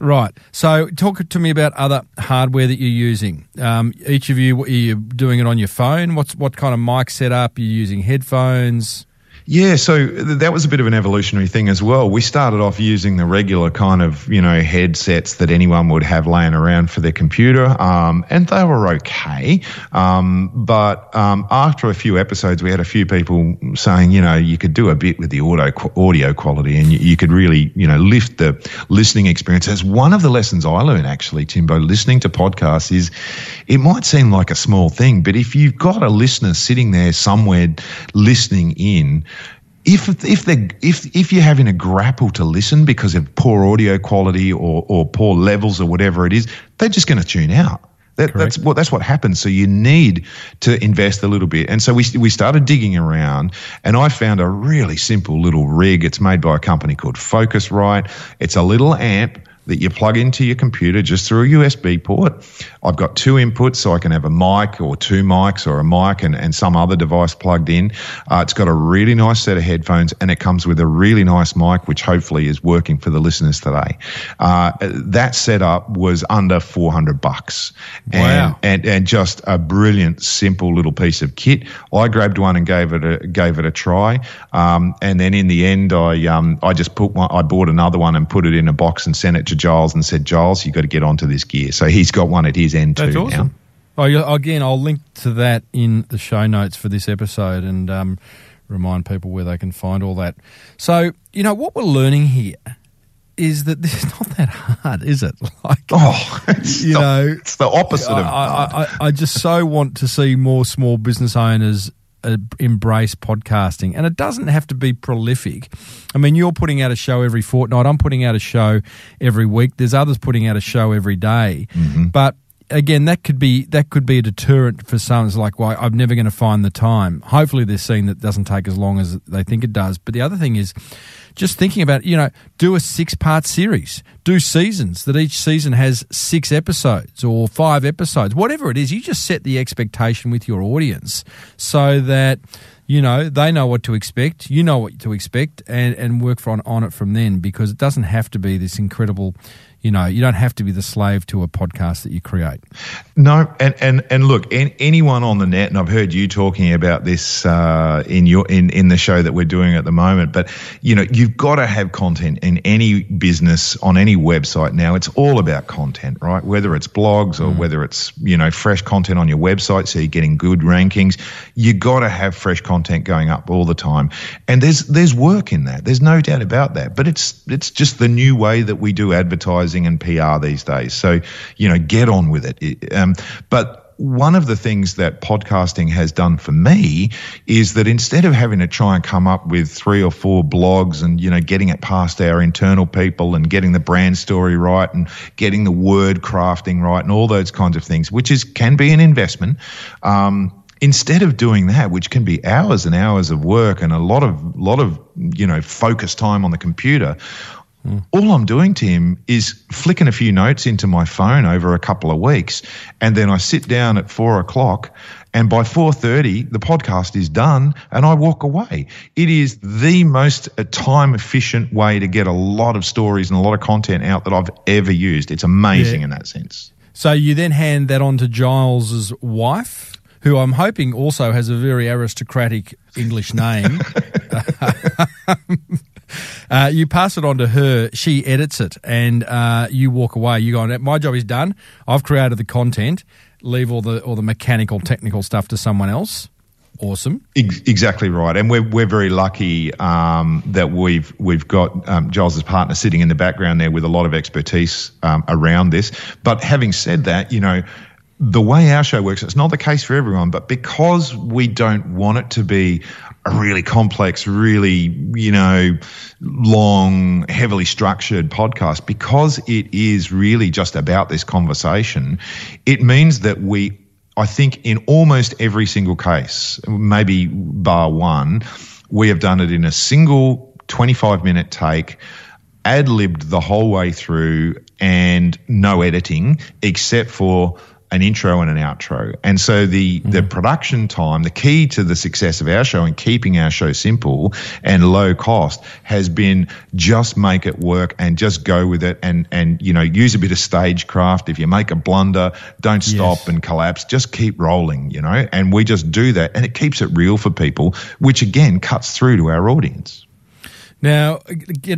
Right. So, talk to me about other hardware that you're using. Um, each of you, are you doing it on your phone? What's what kind of mic setup? Are you using headphones? Yeah, so th- that was a bit of an evolutionary thing as well. We started off using the regular kind of, you know, headsets that anyone would have laying around for their computer, um, and they were okay. Um, but um, after a few episodes, we had a few people saying, you know, you could do a bit with the audio audio quality, and you, you could really, you know, lift the listening experience. As one of the lessons I learned, actually, Timbo, listening to podcasts is, it might seem like a small thing, but if you've got a listener sitting there somewhere listening in if if they if if you're having a grapple to listen because of poor audio quality or or poor levels or whatever it is, they're just going to tune out. That, that's what that's what happens. So you need to invest a little bit. And so we we started digging around, and I found a really simple little rig. It's made by a company called Focusrite. It's a little amp that you plug into your computer just through a USB port. I've got two inputs, so I can have a mic or two mics or a mic and, and some other device plugged in. Uh, it's got a really nice set of headphones and it comes with a really nice mic, which hopefully is working for the listeners today. Uh, that setup was under 400 bucks. Wow. And, and, and just a brilliant, simple little piece of kit. I grabbed one and gave it a, gave it a try. Um, and then in the end, I, um, I just put one, I bought another one and put it in a box and sent it to Giles and said, Giles, you've got to get onto this gear. So he's got one at his end That's too awesome. now. Oh, again, I'll link to that in the show notes for this episode and um, remind people where they can find all that. So, you know, what we're learning here is that this is not that hard, is it? (laughs) Like, Oh, it's, You the, know, it's the opposite I, of I, I, I just so want to see more small business owners embrace podcasting, and it doesn't have to be prolific. I mean, you're putting out a show every fortnight. I'm putting out a show every week. There's others putting out a show every day. Mm-hmm. but. Again, that could be that could be a deterrent for some. It's like, well, I'm never going to find the time. Hopefully, they're seeing that doesn't take as long as they think it does. But the other thing is, just thinking about, you know, do a six part series, do seasons that each season has six episodes or five episodes, whatever it is. You just set the expectation with your audience so that, you know, they know what to expect, you know what to expect, and, and work on, on it from then because it doesn't have to be this incredible, you know, you don't have to be the slave to a podcast that you create. No, and and and look, an, anyone on the net, and I've heard you talking about this uh, in your in in the show that we're doing at the moment. But you know, you've got to have content in any business on any website now. It's all about content, right? Whether it's blogs or whether it's you know fresh content on your website, so you're getting good rankings. You've got to have fresh content going up all the time, and there's there's work in that. There's no doubt about that. But it's it's just the new way that we do advertising and PR these days. So you know, get on with it. It- Um, but one of the things that podcasting has done for me is that instead of having to try and come up with three or four blogs and you know getting it past our internal people and getting the brand story right and getting the word crafting right and all those kinds of things, which is can be an investment. Um, instead of doing that, which can be hours and hours of work and a lot of lot of you know focus time on the computer, all I'm doing, Tim, is flicking a few notes into my phone over a couple of weeks, and then I sit down at four o'clock, and by four thirty, the podcast is done, and I walk away. It is the most uh, time efficient way to get a lot of stories and a lot of content out that I've ever used. It's amazing Yeah. in that sense. So you then hand that on to Giles's wife, who I'm hoping also has a very aristocratic English name. (laughs) (laughs) Uh, you pass it on to her. She edits it, and uh, you walk away. You go, "My job is done. I've created the content. Leave all the all the mechanical, technical stuff to someone else." Awesome. Exactly right, and we're we're very lucky um, that we've we've got um, Giles's partner sitting in the background there with a lot of expertise um, around this. But having said that, you know. The way our show works, it's not the case for everyone, but because we don't want it to be a really complex, really, you know, long, heavily structured podcast, because it is really just about this conversation, it means that we I think in almost every single case, maybe bar one, we have done it in a single 25 minute take, ad libbed the whole way through, and no editing except for an intro and an outro. And so the the mm-hmm. production time, the key to the success of our show and keeping our show simple and low cost has been just make it work and just go with it and and you know use a bit of stagecraft. If you make a blunder, don't stop Yes. and collapse. Just keep rolling, you know. And we just do that, and it keeps it real for people, which again cuts through to our audience. Now,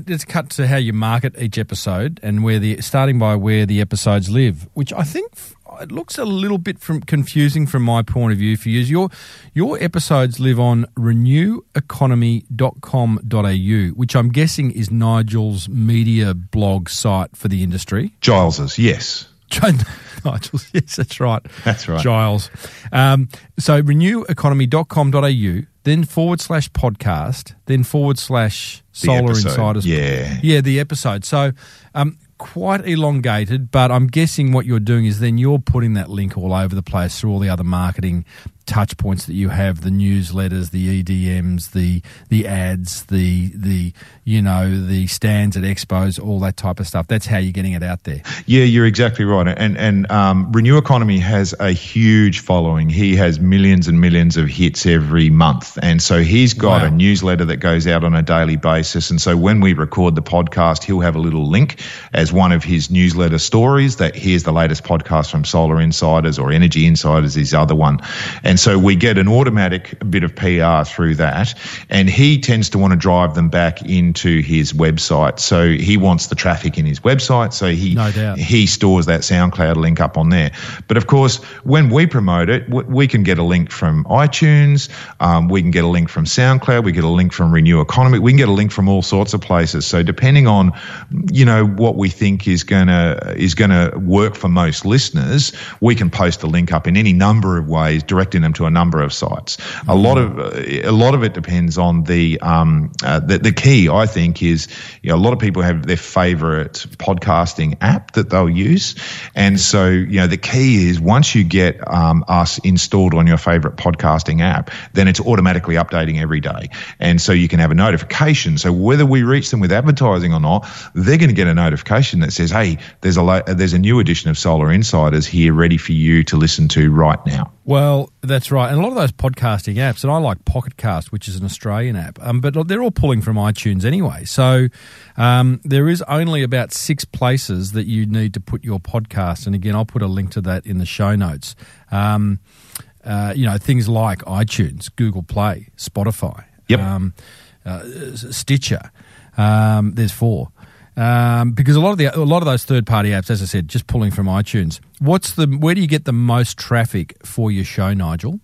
let's cut to how you market each episode and where the starting by where the episodes live, which I think it looks a little bit from confusing from my point of view for you. Your your episodes live on reneweconomy.com.au, which I'm guessing is Nigel's media blog site for the industry. Giles's, yes. (laughs) Nigel's, yes, that's right. That's right. Giles. Um, so reneweconomy.com.au, then forward slash podcast, then forward slash solar insiders. yeah. Yeah, the episode. So um, quite elongated, but I'm guessing what you're doing is then you're putting that link all over the place through all the other marketing touch points that you have the newsletters the edms the the ads the the you know the stands at expos all that type of stuff that's how you're getting it out there Yeah, you're exactly right. And and um, Renew Economy has a huge following. He has millions and millions of hits every month, and so he's got Wow. a newsletter that goes out on a daily basis. And so when we record the podcast, he'll have a little link as one of his newsletter stories that here's the latest podcast from Solar Insiders or Energy Insiders, his other one. And so we get an automatic bit of PR through that, and he tends to want to drive them back into his website. So he wants the traffic in his website. So he No he stores that SoundCloud link up on there. But of course, when we promote it, we can get a link from iTunes, um, we can get a link from SoundCloud, we get a link from Renew Economy, we can get a link from all sorts of places. So depending on, you know, what we think is gonna is gonna work for most listeners, we can post a link up in any number of ways, them to a number of sites. A lot of a lot of it depends on the um, uh, the, the key. I think is you know a lot of people have their favorite podcasting app that they'll use, and so you know the key is once you get um, us installed on your favorite podcasting app, then it's automatically updating every day, and so you can have a notification. So whether we reach them with advertising or not, they're going to get a notification that says, "Hey, there's a lo- there's a new edition of Solar Insiders here, ready for you to listen to right now." Well, that's right. And a lot of those podcasting apps, and I like Pocketcast, which is an Australian app, um, but they're all pulling from iTunes anyway. So um, there is only about six places that you need to put your podcast. And again, I'll put a link to that in the show notes. Um, uh, you know, things like iTunes, Google Play, Spotify, Yep. um, uh, Stitcher. Um, there's four. Um, because a lot of the a lot of those third party apps, as I said, just pulling from iTunes. What's the where do you get the most traffic for your show, Nigel?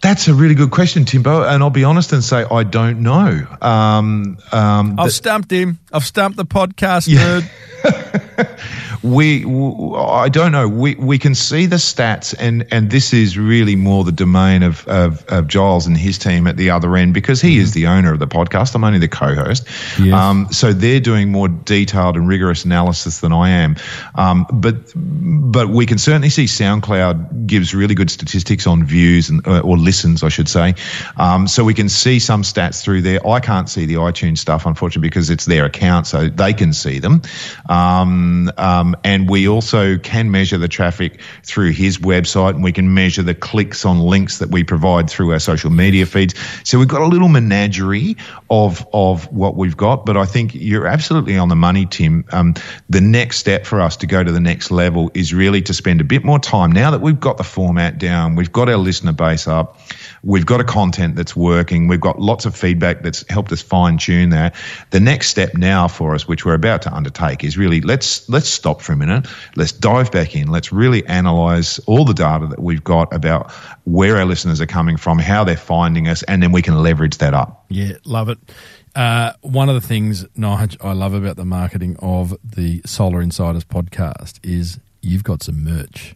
That's a really good question, Timbo. And I'll be honest and say I don't know. Um, um, I've stumped him. I've stumped the podcast nerd. (laughs) we, w- I don't know. We we can see the stats, and and this is really more the domain of of, of Giles and his team at the other end because he is the owner of the podcast. I'm only the co-host. Yes. Um, so they're doing more detailed and rigorous analysis than I am. Um, but but we can certainly see SoundCloud gives really good statistics on views and uh, or listens, I should say. Um, so we can see some stats through there. I can't see the iTunes stuff, unfortunately, because it's their account, so they can see them. Um, um, and we also can measure the traffic through his website, and we can measure the clicks on links that we provide through our social media feeds. So we've got a little menagerie of of what we've got. But I think you're absolutely on the money, Tim. Um, the next step for us to go to the next level is really to spend a bit more time now that we've got the format down, we've got our listener base up, we've got a content that's working, we've got lots of feedback that's helped us fine tune that. The next step now for us, which we're about to undertake, is really let's let's stop for a minute, let's dive back in, let's really analyze all the data that we've got about where our listeners are coming from, how they're finding us, and then we can leverage that up. Yeah, love it. Uh, one of the things, Nige, I love about the marketing of the Solar Insiders podcast is you've got some merch.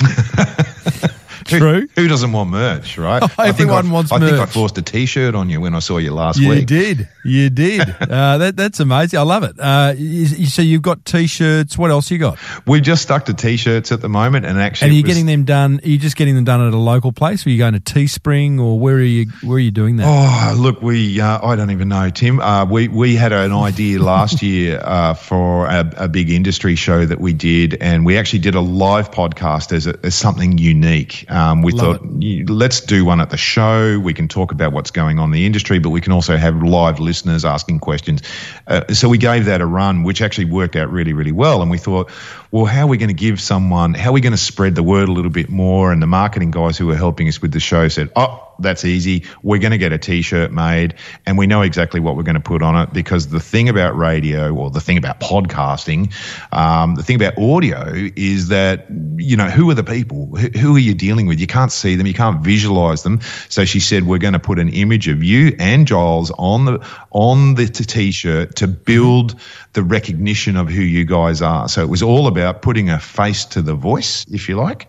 (laughs) Who- True. Who, doesn't want merch, right? Oh, (laughs) I think everyone I, wants I think I forced a T-shirt on you when I saw you last You week. You did. You did. (laughs) uh, that, that's amazing. I love it. Uh, you, you- so you've got t-shirts. What else you got? We just stuck to T-shirts at the moment, and actually, And are you it was- getting them done? Are you just getting them done at a local place? Or are you going to Teespring, or where are you? Where are you doing that? Oh, look, we, uh, I don't even know, Tim. Uh, we, we had an idea (laughs) last year uh, for a, a big industry show that we did, and we actually did a live podcast as, a, as something unique. Um, we Love thought, you- let's do one at the show. We can talk about what's going on in the industry, but we can also have live listeners asking questions. Uh, so we gave that a run, which actually worked out really, really well. And we thought, well, how are we going to give someone, how are we going to spread the word a little bit more? And the marketing guys who were helping us with the show said, oh, that's easy. We're going to get a t-shirt made and we know exactly what we're going to put on it because the thing about radio or the thing about podcasting, um, the thing about audio is that, you know, who are the people? Who, are you dealing with? You can't see them. You can't visualize them. So she said, we're going to put an image of you and Giles on the, on the t- t-shirt to build the recognition of who you guys are. So it was all about putting a face to the voice, if you like.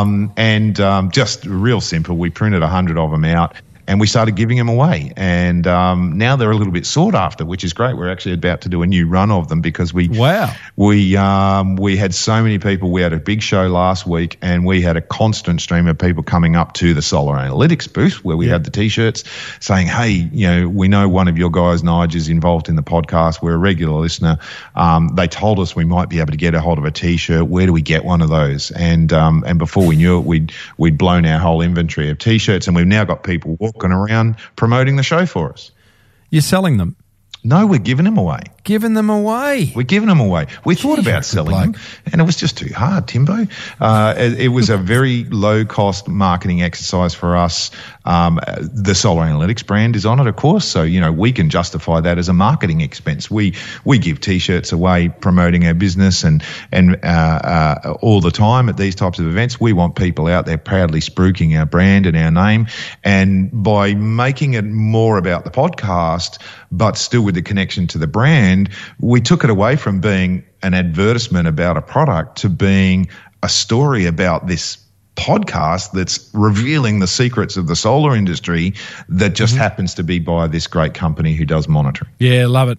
Um, and um, just real simple. We printed a hundred of them out. And we started giving them away, and um, now they're a little bit sought after, which is great. We're actually about to do a new run of them because we Wow. we um, we had so many people. We had a big show last week, and we had a constant stream of people coming up to the Solar Analytics booth where we had the t-shirts, saying, "Hey, you know, we know one of your guys, Nige, is involved in the podcast. We're a regular listener. Um, they told us we might be able to get a hold of a t-shirt. Where do we get one of those?" And um, and before we knew it, we'd we'd blown our whole inventory of t-shirts, and we've now got people walking around promoting the show for us. You're selling them, No, we're giving them away. Giving them away. We're giving them away. We thought about selling bloke. them, and it was just too hard, Timbo. Uh, it, it was a (laughs) very low cost marketing exercise for us. Um, the Solar Analytics brand is on it, of course, so you know we can justify that as a marketing expense. We we give T-shirts away promoting our business and and uh, uh, all the time at these types of events. We want people out there proudly spruiking our brand and our name, and by making it more about the podcast, but still with the connection to the brand, we took it away from being an advertisement about a product to being a story about this podcast that's revealing the secrets of the solar industry that just mm-hmm. happens to be by this great company who does monitoring. Yeah, love it.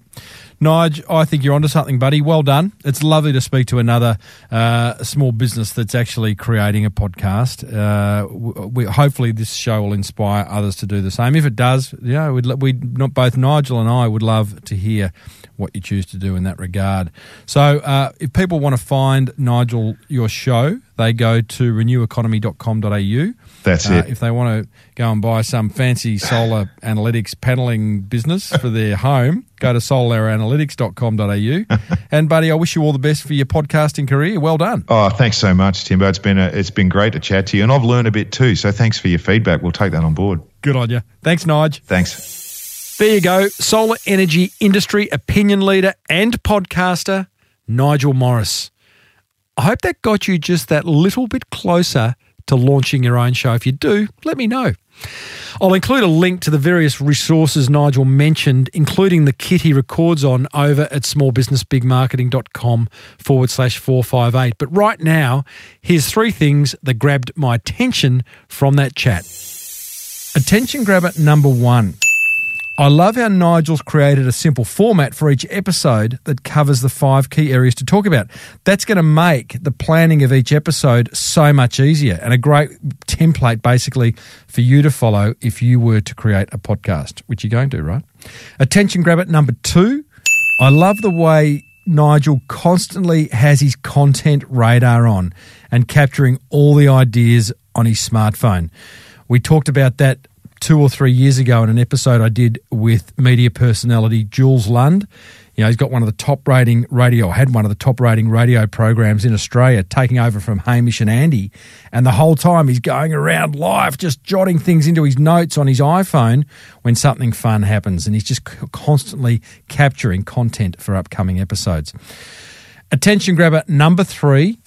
Nige, I think you're onto something, buddy. Well done. It's lovely to speak to another uh, small business that's actually creating a podcast. Uh, we, hopefully, this show will inspire others to do the same. If it does, yeah, we'd, we'd not both Nigel and I would love to hear what you choose to do in that regard. So, uh, if people want to find Nigel your show, they go to reneweconomy.com.au. That's Uh, it. If they want to go and buy some fancy solar analytics paneling business for their home, go to solaranalytics.com.au. (laughs) and, buddy, I wish you all the best for your podcasting career. Well done. Oh, thanks so much, Timbo. It's been a, it's been great to chat to you, and I've learned a bit too. So thanks for your feedback. We'll take that on board. Good on you. Thanks, Nige. Thanks. There you go. Solar energy industry opinion leader and podcaster, Nigel Morris. I hope that got you just that little bit closer to launching your own show. If you do, let me know. I'll include a link to the various resources Nigel mentioned, including the kit he records on over at smallbusinessbigmarketing.com forward slash 458. But right now, here's three things that grabbed my attention from that chat. Attention grabber number one. I love how Nigel's created a simple format for each episode that covers the five key areas to talk about. That's going to make the planning of each episode so much easier and a great template basically for you to follow if you were to create a podcast, which you're going to, right? Attention grabber number two. I love the way Nigel constantly has his content radar on and capturing all the ideas on his smartphone. We talked about that two or three years ago in an episode I did with media personality Jules Lund. You know, he's got one of the top rating radio, had one of the top rating radio programs in Australia, taking over from Hamish and Andy. And the whole time he's going around live, just jotting things into his notes on his iPhone when something fun happens. And he's just constantly capturing content for upcoming episodes. Attention grabber number three.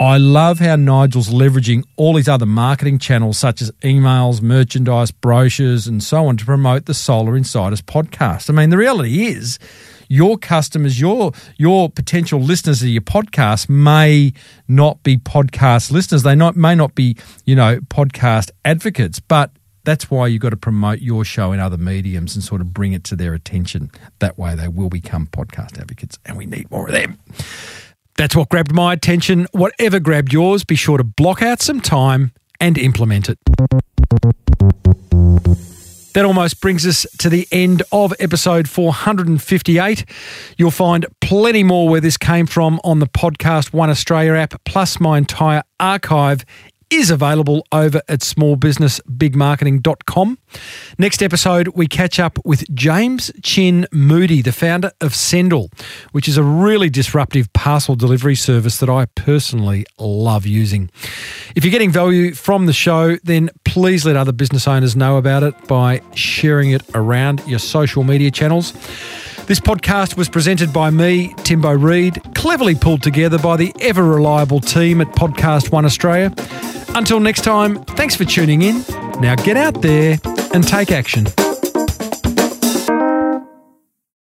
I love how Nigel's leveraging all his other marketing channels, such as emails, merchandise, brochures, and so on, to promote the Solar Insiders podcast. I mean, the reality is, your customers, your your potential listeners of your podcast may not be podcast listeners. They not may not be, you know, podcast advocates, but that's why you've got to promote your show in other mediums and sort of bring it to their attention. That way they will become podcast advocates and we need more of them. That's what grabbed my attention. Whatever grabbed yours, be sure to block out some time and implement it. That almost brings us to the end of episode 458. You'll find plenty more where this came from on the podcast One Australia app, plus my entire archive is available over at smallbusinessbigmarketing.com. Next episode, we catch up with James Chin Moody, the founder of Sendle, which is a really disruptive parcel delivery service that I personally love using. If you're getting value from the show, then please let other business owners know about it by sharing it around your social media channels. This podcast was presented by me, Timbo Reid, cleverly pulled together by the ever reliable team at Podcast One Australia. Until next time, thanks for tuning in. Now get out there and take action.